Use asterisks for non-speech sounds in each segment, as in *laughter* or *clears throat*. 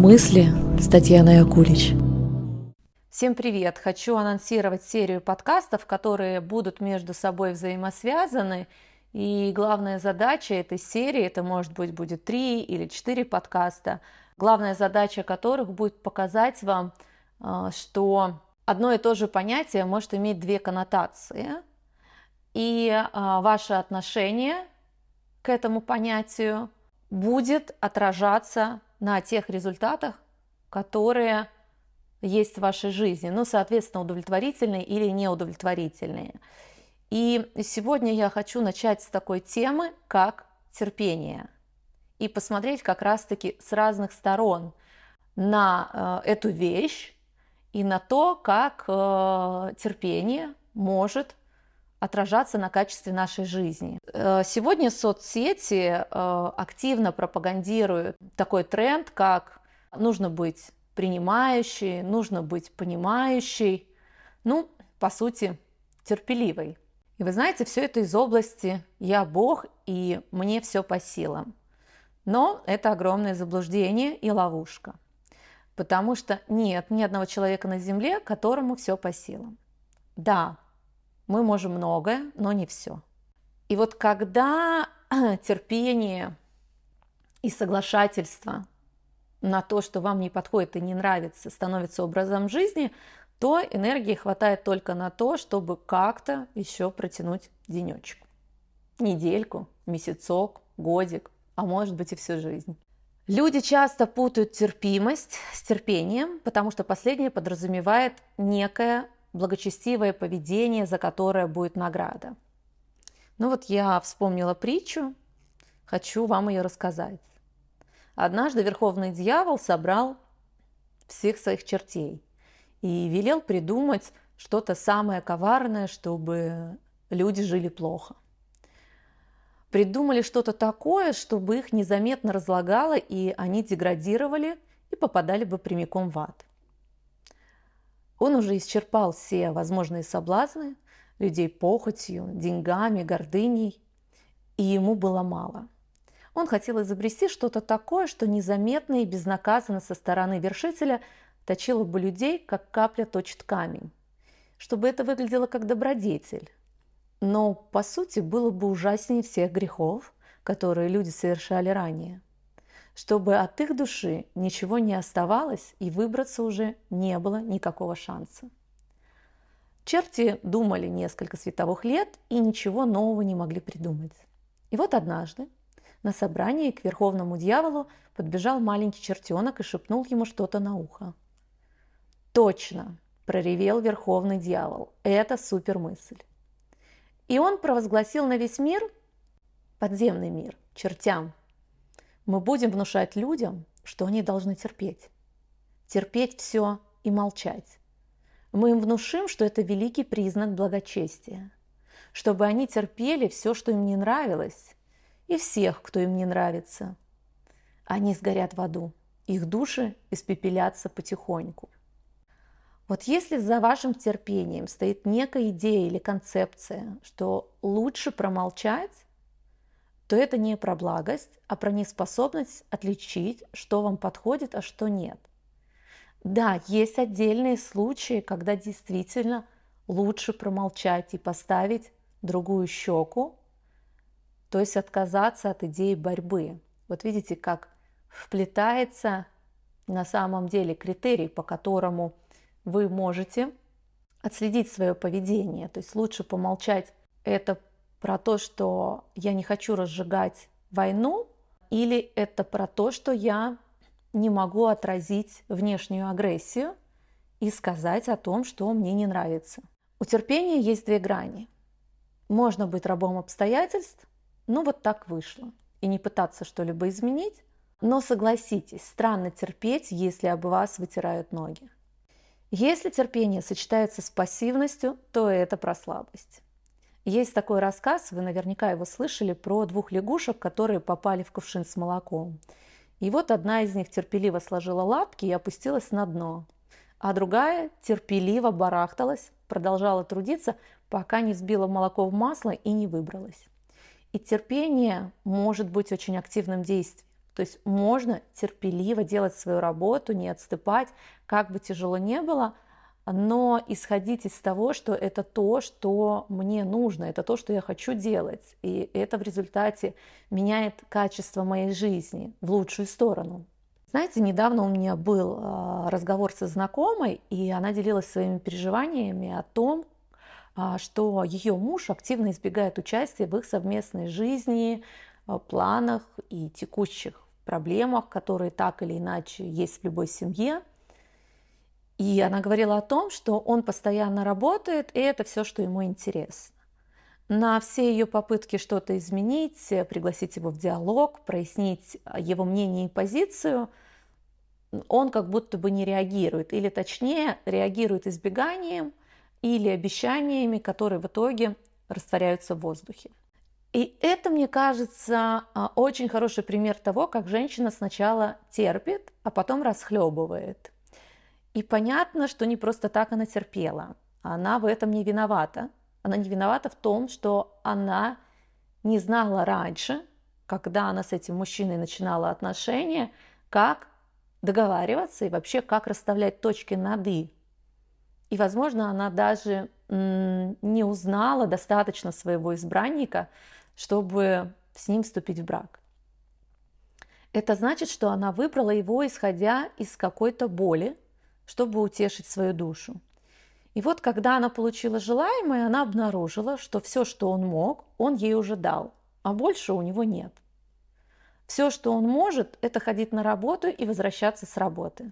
Мысли с Татьяной Акулич. Всем привет! Хочу анонсировать серию подкастов, которые будут между собой взаимосвязаны. И главная задача этой серии, это может быть будет три или четыре подкаста, главная задача которых будет показать вам, а, что одно и то же понятие может иметь две коннотации. И а, ваше отношение к этому понятию будет отражаться на тех результатах, которые есть в вашей жизни, ну, соответственно, удовлетворительные или неудовлетворительные. И сегодня я хочу начать с такой темы, как терпение, и посмотреть как раз-таки с разных сторон на э, эту вещь и на то, как э, терпение может отражаться на качестве нашей жизни. Э, сегодня соцсети э, активно пропагандируют такой тренд, как нужно быть принимающей, нужно быть понимающей, ну, по сути, терпеливой. И вы знаете, все это из области «я Бог, и мне все по силам». Но это огромное заблуждение и ловушка. Потому что нет ни одного человека на Земле, которому все по силам. Да, мы можем многое, но не все. И вот когда *clears throat* терпение и соглашательство на то, что вам не подходит и не нравится, становится образом жизни, то энергии хватает только на то, чтобы как-то еще протянуть денечек. Недельку, месяцок, годик, а может быть и всю жизнь. Люди часто путают терпимость с терпением, потому что последнее подразумевает некое благочестивое поведение, за которое будет награда. Ну вот я вспомнила притчу, хочу вам ее рассказать. Однажды верховный дьявол собрал всех своих чертей и велел придумать что-то самое коварное, чтобы люди жили плохо. Придумали что-то такое, чтобы их незаметно разлагало, и они деградировали и попадали бы прямиком в ад. Он уже исчерпал все возможные соблазны людей похотью, деньгами, гордыней, и ему было мало. Он хотел изобрести что-то такое, что незаметно и безнаказанно со стороны вершителя точило бы людей, как капля точит камень, чтобы это выглядело как добродетель. Но, по сути, было бы ужаснее всех грехов, которые люди совершали ранее – чтобы от их души ничего не оставалось и выбраться уже не было никакого шанса. Черти думали несколько световых лет и ничего нового не могли придумать. И вот однажды на собрании к верховному дьяволу подбежал маленький чертенок и шепнул ему что-то на ухо. «Точно!» – проревел верховный дьявол. «Это супермысль!» И он провозгласил на весь мир, подземный мир, чертям, мы будем внушать людям, что они должны терпеть. Терпеть все и молчать. Мы им внушим, что это великий признак благочестия. Чтобы они терпели все, что им не нравилось, и всех, кто им не нравится. Они сгорят в аду. Их души испепелятся потихоньку. Вот если за вашим терпением стоит некая идея или концепция, что лучше промолчать, то это не про благость, а про неспособность отличить, что вам подходит, а что нет. Да, есть отдельные случаи, когда действительно лучше промолчать и поставить другую щеку, то есть отказаться от идеи борьбы. Вот видите, как вплетается на самом деле критерий, по которому вы можете отследить свое поведение. То есть лучше помолчать это про то, что я не хочу разжигать войну, или это про то, что я не могу отразить внешнюю агрессию и сказать о том, что мне не нравится. У терпения есть две грани. Можно быть рабом обстоятельств, ну вот так вышло, и не пытаться что-либо изменить, но согласитесь, странно терпеть, если об вас вытирают ноги. Если терпение сочетается с пассивностью, то это про слабость. Есть такой рассказ, вы наверняка его слышали, про двух лягушек, которые попали в кувшин с молоком. И вот одна из них терпеливо сложила лапки и опустилась на дно, а другая терпеливо барахталась, продолжала трудиться, пока не сбила молоко в масло и не выбралась. И терпение может быть очень активным действием. То есть можно терпеливо делать свою работу, не отступать, как бы тяжело не было, но исходить из того, что это то, что мне нужно, это то, что я хочу делать. И это в результате меняет качество моей жизни в лучшую сторону. Знаете, недавно у меня был а, разговор со знакомой, и она делилась своими переживаниями о том, а, что ее муж активно избегает участия в их совместной жизни, а, планах и текущих проблемах, которые так или иначе есть в любой семье. И она говорила о том, что он постоянно работает, и это все, что ему интересно. На все ее попытки что-то изменить, пригласить его в диалог, прояснить его мнение и позицию, он как будто бы не реагирует, или точнее реагирует избеганием или обещаниями, которые в итоге растворяются в воздухе. И это, мне кажется, а, очень хороший пример того, как женщина сначала терпит, а потом расхлебывает. И понятно, что не просто так она терпела. Она в этом не виновата. Она не виновата в том, что она не знала раньше, когда она с этим мужчиной начинала отношения, как договариваться и вообще как расставлять точки над «и». И, возможно, она даже не узнала достаточно своего избранника, чтобы с ним вступить в брак. Это значит, что она выбрала его, исходя из какой-то боли, чтобы утешить свою душу. И вот когда она получила желаемое, она обнаружила, что все, что он мог, он ей уже дал, а больше у него нет. Все, что он может, это ходить на работу и возвращаться с работы.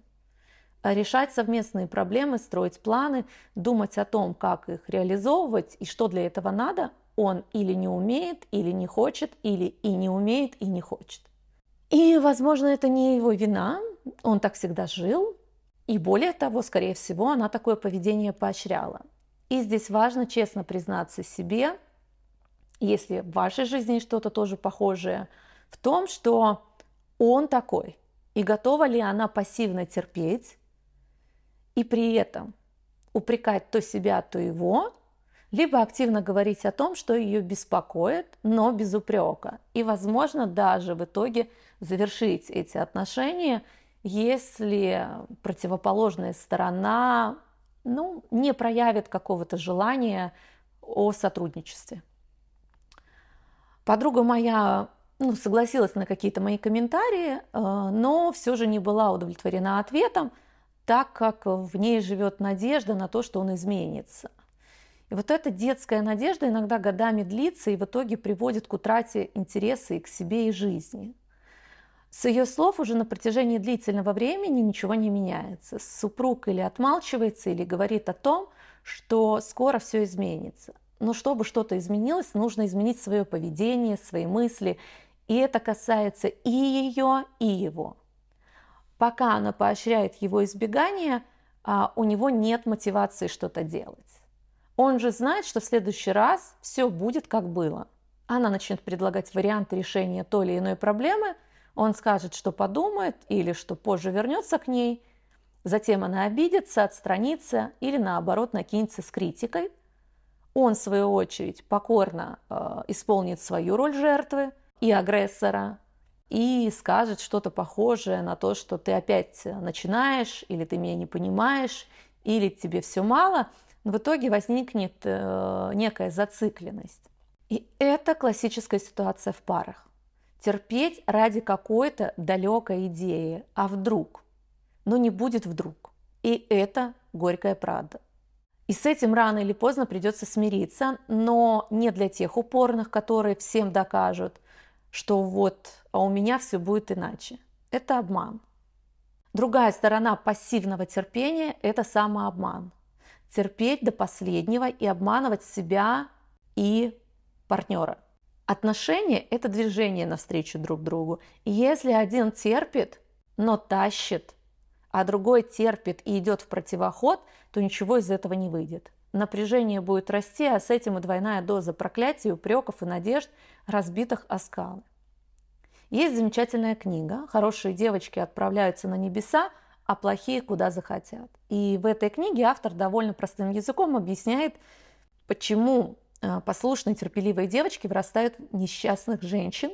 А решать совместные проблемы, строить планы, думать о том, как их реализовывать и что для этого надо, он или не умеет, или не хочет, или и не умеет, и не хочет. И, возможно, это не его вина, он так всегда жил, и более того, скорее всего, она такое поведение поощряла. И здесь важно честно признаться себе, если в вашей жизни что-то тоже похожее, в том, что он такой, и готова ли она пассивно терпеть, и при этом упрекать то себя, то его, либо активно говорить о том, что ее беспокоит, но без упрека. И, возможно, даже в итоге завершить эти отношения – если противоположная сторона ну, не проявит какого-то желания о сотрудничестве. Подруга моя ну, согласилась на какие-то мои комментарии, э, но все же не была удовлетворена ответом, так как в ней живет надежда на то, что он изменится. И вот эта детская надежда иногда годами длится и в итоге приводит к утрате интереса и к себе, и жизни. С ее слов уже на протяжении длительного времени ничего не меняется. Супруг или отмалчивается, или говорит о том, что скоро все изменится. Но чтобы что-то изменилось, нужно изменить свое поведение, свои мысли. И это касается и ее, и его. Пока она поощряет его избегание, а, у него нет мотивации что-то делать. Он же знает, что в следующий раз все будет как было. Она начнет предлагать варианты решения той или иной проблемы – он скажет, что подумает или что позже вернется к ней. Затем она обидится, отстранится или наоборот накинется с критикой. Он, в свою очередь, покорно э, исполнит свою роль жертвы и агрессора и скажет что-то похожее на то, что ты опять начинаешь, или ты меня не понимаешь, или тебе все мало. В итоге возникнет э, некая зацикленность. И это классическая ситуация в парах терпеть ради какой-то далекой идеи, а вдруг? Но не будет вдруг. И это горькая правда. И с этим рано или поздно придется смириться, но не для тех упорных, которые всем докажут, что вот, а у меня все будет иначе. Это обман. Другая сторона пассивного терпения – это самообман. Терпеть до последнего и обманывать себя и партнера – Отношения – это движение навстречу друг другу. И если один терпит, но тащит, а другой терпит и идет в противоход, то ничего из этого не выйдет. Напряжение будет расти, а с этим и двойная доза проклятий, упреков и надежд, разбитых о скалы. Есть замечательная книга «Хорошие девочки отправляются на небеса, а плохие куда захотят». И в этой книге автор довольно простым языком объясняет, почему послушные, терпеливые девочки вырастают в несчастных женщин,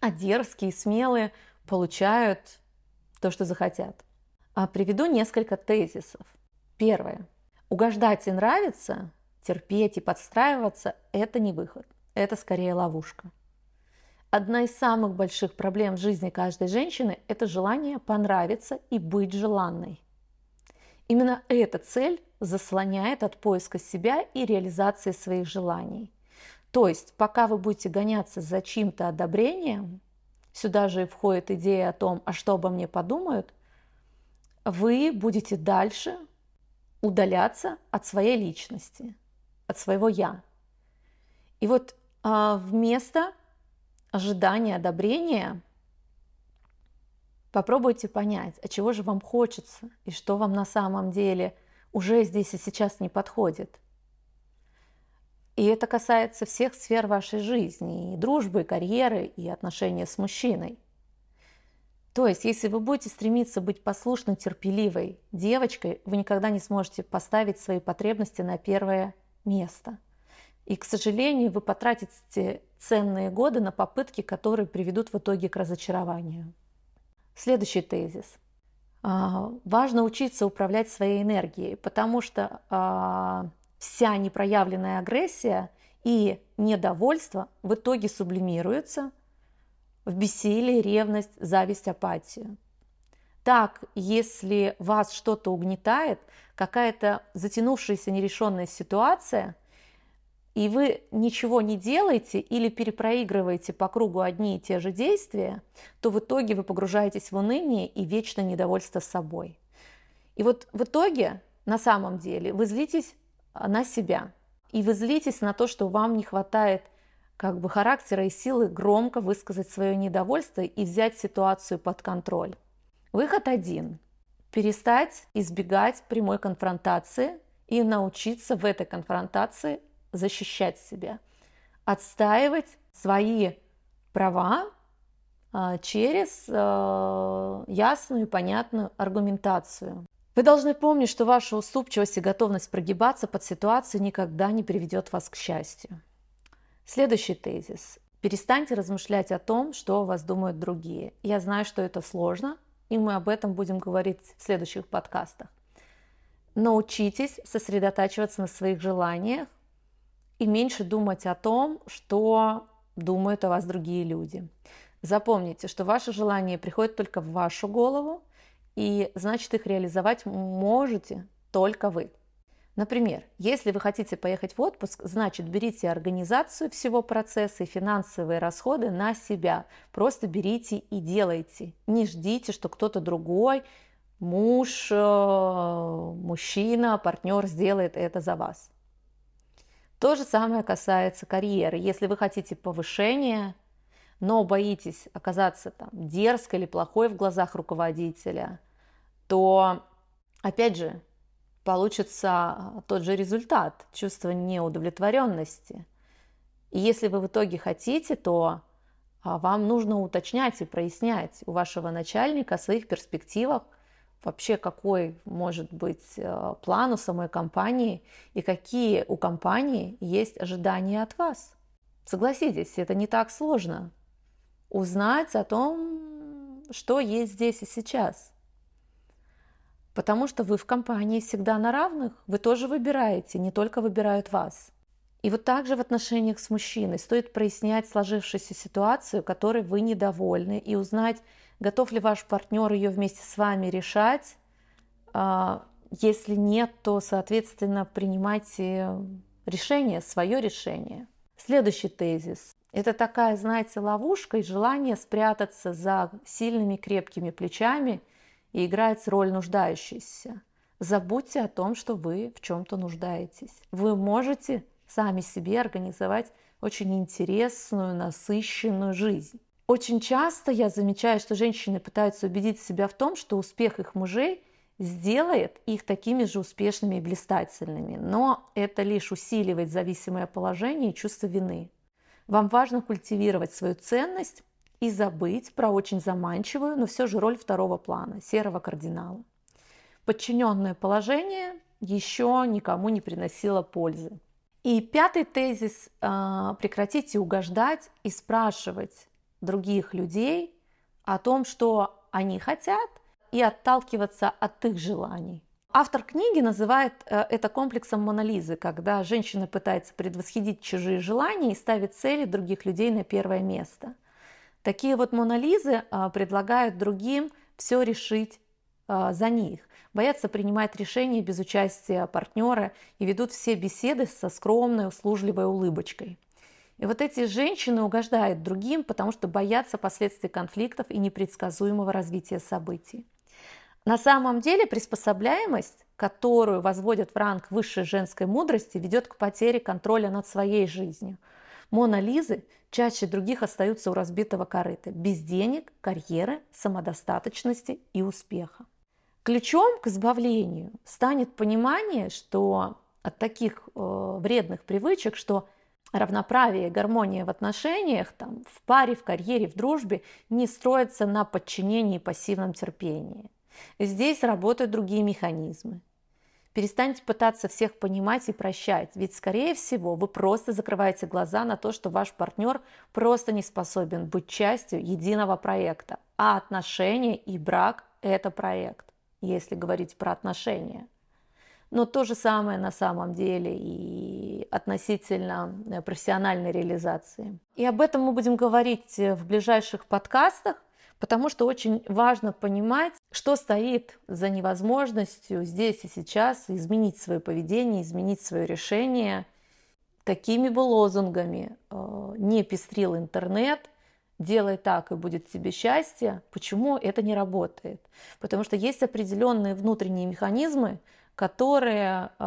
а дерзкие, смелые получают то, что захотят. А приведу несколько тезисов. Первое. Угождать и нравиться, терпеть и подстраиваться – это не выход. Это скорее ловушка. Одна из самых больших проблем в жизни каждой женщины – это желание понравиться и быть желанной. Именно эта цель заслоняет от поиска себя и реализации своих желаний. То есть, пока вы будете гоняться за чьим-то одобрением, сюда же входит идея о том, а что обо мне подумают, вы будете дальше удаляться от своей личности, от своего «я». И вот а, вместо ожидания одобрения попробуйте понять, а чего же вам хочется и что вам на самом деле уже здесь и сейчас не подходит. И это касается всех сфер вашей жизни, и дружбы, и карьеры, и отношения с мужчиной. То есть, если вы будете стремиться быть послушной, терпеливой девочкой, вы никогда не сможете поставить свои потребности на первое место. И, к сожалению, вы потратите ценные годы на попытки, которые приведут в итоге к разочарованию. Следующий тезис. А, важно учиться управлять своей энергией, потому что а, вся непроявленная агрессия и недовольство в итоге сублимируются в бессилие, ревность, зависть, апатию. Так, если вас что-то угнетает, какая-то затянувшаяся нерешенная ситуация, и вы ничего не делаете или перепроигрываете по кругу одни и те же действия, то в итоге вы погружаетесь в уныние и вечное недовольство собой. И вот в итоге, на самом деле, вы злитесь на себя. И вы злитесь на то, что вам не хватает как бы характера и силы громко высказать свое недовольство и взять ситуацию под контроль. Выход один. Перестать избегать прямой конфронтации и научиться в этой конфронтации защищать себя. Отстаивать свои права а, через а, ясную и понятную аргументацию. Вы должны помнить, что ваша уступчивость и готовность прогибаться под ситуацию никогда не приведет вас к счастью. Следующий тезис. Перестаньте размышлять о том, что о вас думают другие. Я знаю, что это сложно, и мы об этом будем говорить в следующих подкастах. Научитесь сосредотачиваться на своих желаниях и меньше думать о том, что думают о вас другие люди. Запомните, что ваши желания приходят только в вашу голову, и значит их реализовать можете только вы. Например, если вы хотите поехать в отпуск, значит берите организацию всего процесса и финансовые расходы на себя. Просто берите и делайте. Не ждите, что кто-то другой, муж, э, мужчина, партнер сделает это за вас. То же самое касается карьеры. Если вы хотите повышения, но боитесь оказаться там дерзкой или плохой в глазах руководителя, то, опять же, получится тот же результат, чувство неудовлетворенности. И если вы в итоге хотите, то а, вам нужно уточнять и прояснять у вашего начальника о своих перспективах, вообще какой может быть э, план у самой компании и какие у компании есть ожидания от вас. Согласитесь, это не так сложно узнать о том, что есть здесь и сейчас. Потому что вы в компании всегда на равных, вы тоже выбираете, не только выбирают вас. И вот также в отношениях с мужчиной стоит прояснять сложившуюся ситуацию, которой вы недовольны, и узнать, готов ли ваш партнер ее вместе с вами решать. А, если нет, то, соответственно, принимайте решение, свое решение. Следующий тезис. Это такая, знаете, ловушка и желание спрятаться за сильными крепкими плечами и играть роль нуждающейся. Забудьте о том, что вы в чем-то нуждаетесь. Вы можете сами себе организовать очень интересную, насыщенную жизнь. Очень часто я замечаю, что женщины пытаются убедить себя в том, что успех их мужей сделает их такими же успешными и блистательными. Но это лишь усиливает зависимое положение и чувство вины. Вам важно культивировать свою ценность и забыть про очень заманчивую, но все же роль второго плана, серого кардинала. Подчиненное положение еще никому не приносило пользы. И пятый тезис – прекратите угождать и спрашивать других людей о том, что они хотят, и отталкиваться от их желаний. Автор книги называет э, это комплексом монолизы, когда женщина пытается предвосхитить чужие желания и ставит цели других людей на первое место. Такие вот монолизы а, предлагают другим все решить а, за них, боятся принимать решения без участия партнера и ведут все беседы со скромной, услужливой улыбочкой. И вот эти женщины угождают другим, потому что боятся последствий конфликтов и непредсказуемого развития событий. На самом деле приспособляемость, которую возводят в ранг высшей женской мудрости, ведет к потере контроля над своей жизнью. Мона Лизы чаще других остаются у разбитого корыта, без денег, карьеры, самодостаточности и успеха. Ключом к избавлению станет понимание, что от таких э, вредных привычек, что равноправие и гармония в отношениях, там, в паре, в карьере, в дружбе не строятся на подчинении и пассивном терпении. Здесь работают другие механизмы. Перестаньте пытаться всех понимать и прощать, ведь, скорее всего, вы просто закрываете глаза на то, что ваш партнер просто не способен быть частью единого проекта, а отношения и брак – это проект, если говорить про отношения. Но то же самое на самом деле и относительно э, профессиональной реализации. И об этом мы будем говорить э, в ближайших подкастах потому что очень важно понимать, что стоит за невозможностью здесь и сейчас изменить свое поведение, изменить свое решение. Такими бы лозунгами э, не пестрил интернет, делай так и будет тебе счастье. Почему это не работает? Потому что есть определенные внутренние механизмы, которые э,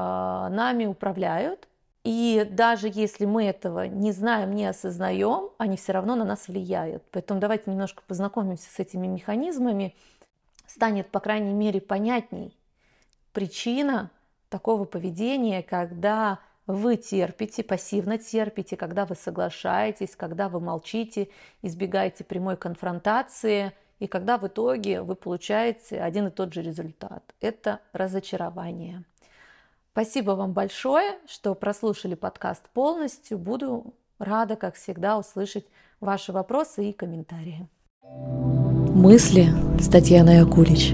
нами управляют, и даже если мы этого не знаем, не осознаем, они все равно на нас влияют. Поэтому давайте немножко познакомимся с этими механизмами. Станет, по крайней мере, понятней причина такого поведения, когда вы терпите, пассивно терпите, когда вы соглашаетесь, когда вы молчите, избегаете прямой конфронтации, и когда в итоге вы получаете один и тот же результат. Это разочарование. Спасибо вам большое, что прослушали подкаст полностью. Буду рада, как всегда, услышать ваши вопросы и комментарии. Мысли с Татьяной Акулич.